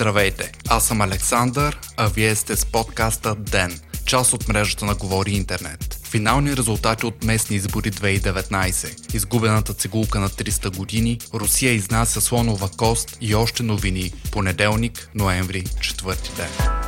Здравейте, аз съм Александър, а вие сте с подкаста ДЕН, част от мрежата на Говори Интернет. Финални резултати от местни избори 2019, изгубената цигулка на 300 години, Русия изнася слонова кост и още новини. Понеделник, ноември, четвърти ден.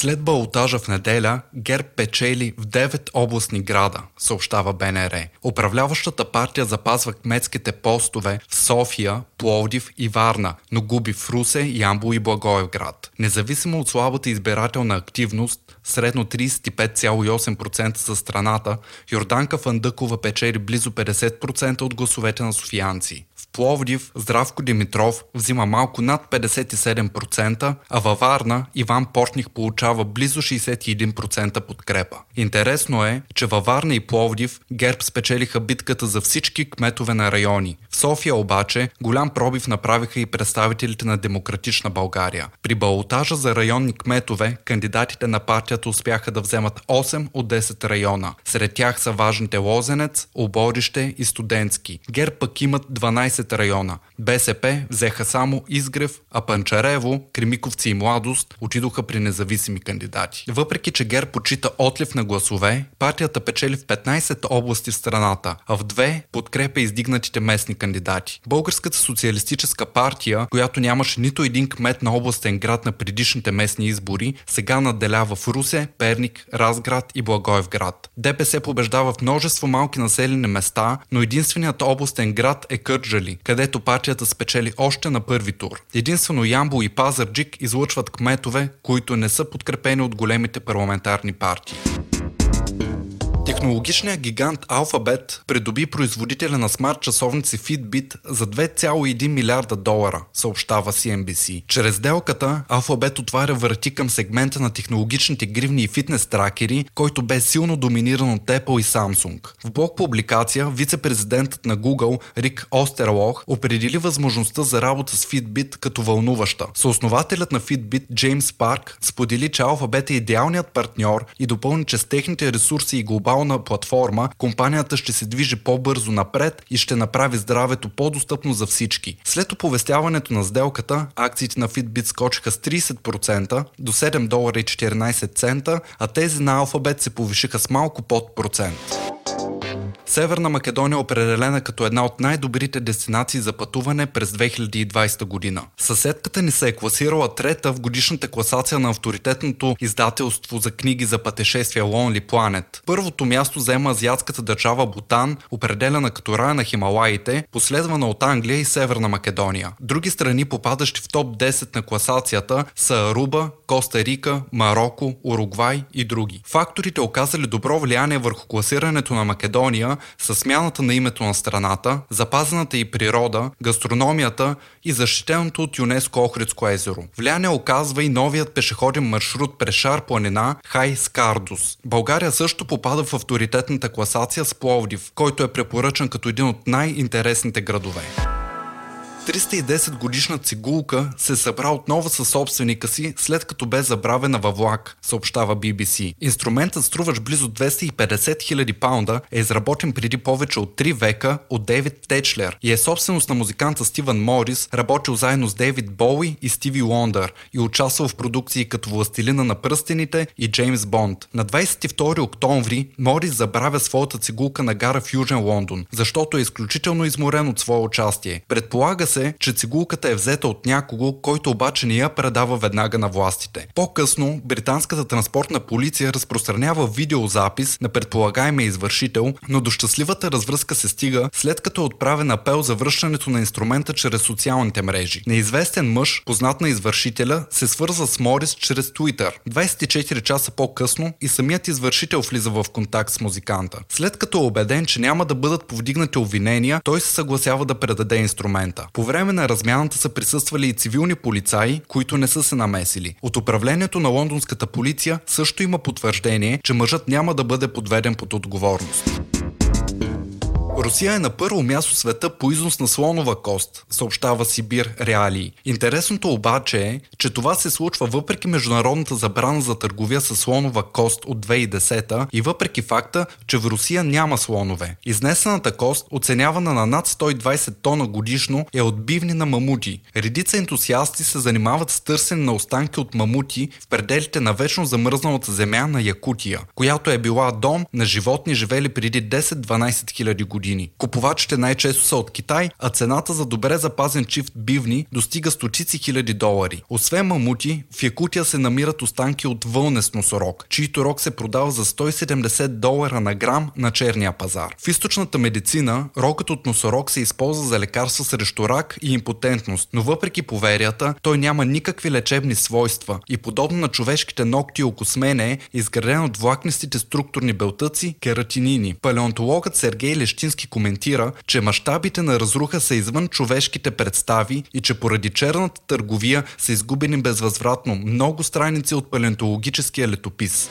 След балотажа в неделя, ГЕРБ печели в 9 областни града, съобщава БНР. Управляващата партия запазва кметските постове в София, Пловдив и Варна, но губи в Русе, Ямбол и Благоевград. Независимо от слабата избирателна активност, средно 35,8% за страната, Йорданка Фандъкова печели близо 50% от гласовете на софиянци. В Пловдив Здравко Димитров взима малко над 57%, а във Варна Иван Портних получава близо 61% подкрепа. Интересно е, че във Варна и Пловдив ГЕРБ спечелиха битката за всички кметове на райони. В София обаче голям пробив направиха и представителите на Демократична България. При балотажа за районни кметове кандидатите на партията успяха да вземат 8 от 10 района. Сред тях са важните Лозенец, Оборище и Студентски. ГЕРБ пък имат 12 района. БСП взеха само Изгрев, а Панчарево, Кремиковци и Младост отидоха при независими кандидати. Въпреки, че ГЕРБ почита отлив на гласове, партията печели в 15 области в страната, а в две подкрепя издигнатите местни кандидати. Българската социалистическа партия, която нямаше нито един кмет на областен град на предишните местни избори, сега наделява в Русе, Перник, Разград и Благоевград. ДПС побеждава в множество малки населени места, но единственият областен град е Кърджали, където партията спечели още на първи тур. Единствено Ямбо и Пазарджик излъчват кметове, които не са подкрепени от големите парламентарни партии. Технологичният гигант Alphabet придоби производителя на смарт часовници Fitbit за 2,1 милиарда долара, съобщава CNBC. Чрез сделката Alphabet отваря врати към сегмента на технологичните гривни и фитнес тракери, който бе силно доминиран от Apple и Samsung. В блог публикация вице-президентът на Google Рик Остерлох определи възможността за работа с Fitbit като вълнуваща. Съоснователят на Fitbit Джеймс Парк сподели, че Alphabet е идеалният партньор и допълни, че с техните ресурси и глобално глобална платформа, компанията ще се движи по-бързо напред и ще направи здравето по-достъпно за всички. След оповестяването на сделката, акциите на Fitbit скочиха с 30% до 7 долара и 14 цента, а тези на Alphabet се повишиха с малко под процент. Северна Македония е определена като една от най-добрите дестинации за пътуване през 2020 година. Съседката ни се е класирала трета в годишната класация на авторитетното издателство за книги за пътешествия Lonely Planet. Първото място заема азиатската държава Бутан, определена като рая на Хималаите, последвана от Англия и Северна Македония. Други страни, попадащи в топ 10 на класацията, са Аруба, Коста Рика, Марокко, Уругвай и други. Факторите оказали добро влияние върху класирането на Македония с смяната на името на страната, запазената и природа, гастрономията и защитеното от ЮНЕСКО Охридско езеро. Влияние оказва и новият пешеходен маршрут през Шар планина Хай Скардус. България също попада в авторитетната класация с Пловдив, който е препоръчан като един от най-интересните градове. 310 годишна цигулка се събра отново със собственика си, след като бе забравена във влак, съобщава BBC. Инструментът, струващ близо 250 000 паунда, е изработен преди повече от 3 века от Дейвид Течлер и е собственост на музиканта Стивън Морис, работил заедно с Дейвид Боуи и Стиви Лондър и участвал в продукции като Властелина на пръстените и Джеймс Бонд. На 22 октомври Морис забравя своята цигулка на гара в Южен Лондон, защото е изключително изморен от свое участие. Предполага се, се, че цигулката е взета от някого, който обаче не я предава веднага на властите. По-късно британската транспортна полиция разпространява видеозапис на предполагаемия извършител, но до щастливата развръзка се стига след като е отправен апел за връщането на инструмента чрез социалните мрежи. Неизвестен мъж, познат на извършителя, се свърза с Морис чрез Twitter. 24 часа по-късно и самият извършител влиза в контакт с музиканта. След като е убеден, че няма да бъдат повдигнати обвинения, той се съгласява да предаде инструмента. По време на размяната са присъствали и цивилни полицаи, които не са се намесили. От управлението на лондонската полиция също има потвърждение, че мъжът няма да бъде подведен под отговорност. Русия е на първо място света по износ на слонова кост, съобщава Сибир Реалии. Интересното обаче е, че това се случва въпреки международната забрана за търговия с слонова кост от 2010 и въпреки факта, че в Русия няма слонове. Изнесената кост, оценявана на над 120 тона годишно, е от бивни на мамути. Редица ентусиасти се занимават с търсене на останки от мамути в пределите на вечно замръзналата земя на Якутия, която е била дом на животни живели преди 10-12 хиляди години. Купувачите най-често са от Китай, а цената за добре запазен чифт бивни достига стотици хиляди долари. Освен мамути, в Якутия се намират останки от вълнес носорог, чието рог се продава за 170 долара на грам на черния пазар. В източната медицина рогът от носорог се използва за лекарства срещу рак и импотентност, но въпреки поверията, той няма никакви лечебни свойства и подобно на човешките ногти и окосмене е изграден от влакнистите структурни белтъци кератинини. Палеонтологът Сергей Лещински коментира, че мащабите на разруха са извън човешките представи и че поради черната търговия са изгубени безвъзвратно много страници от палеонтологическия летопис.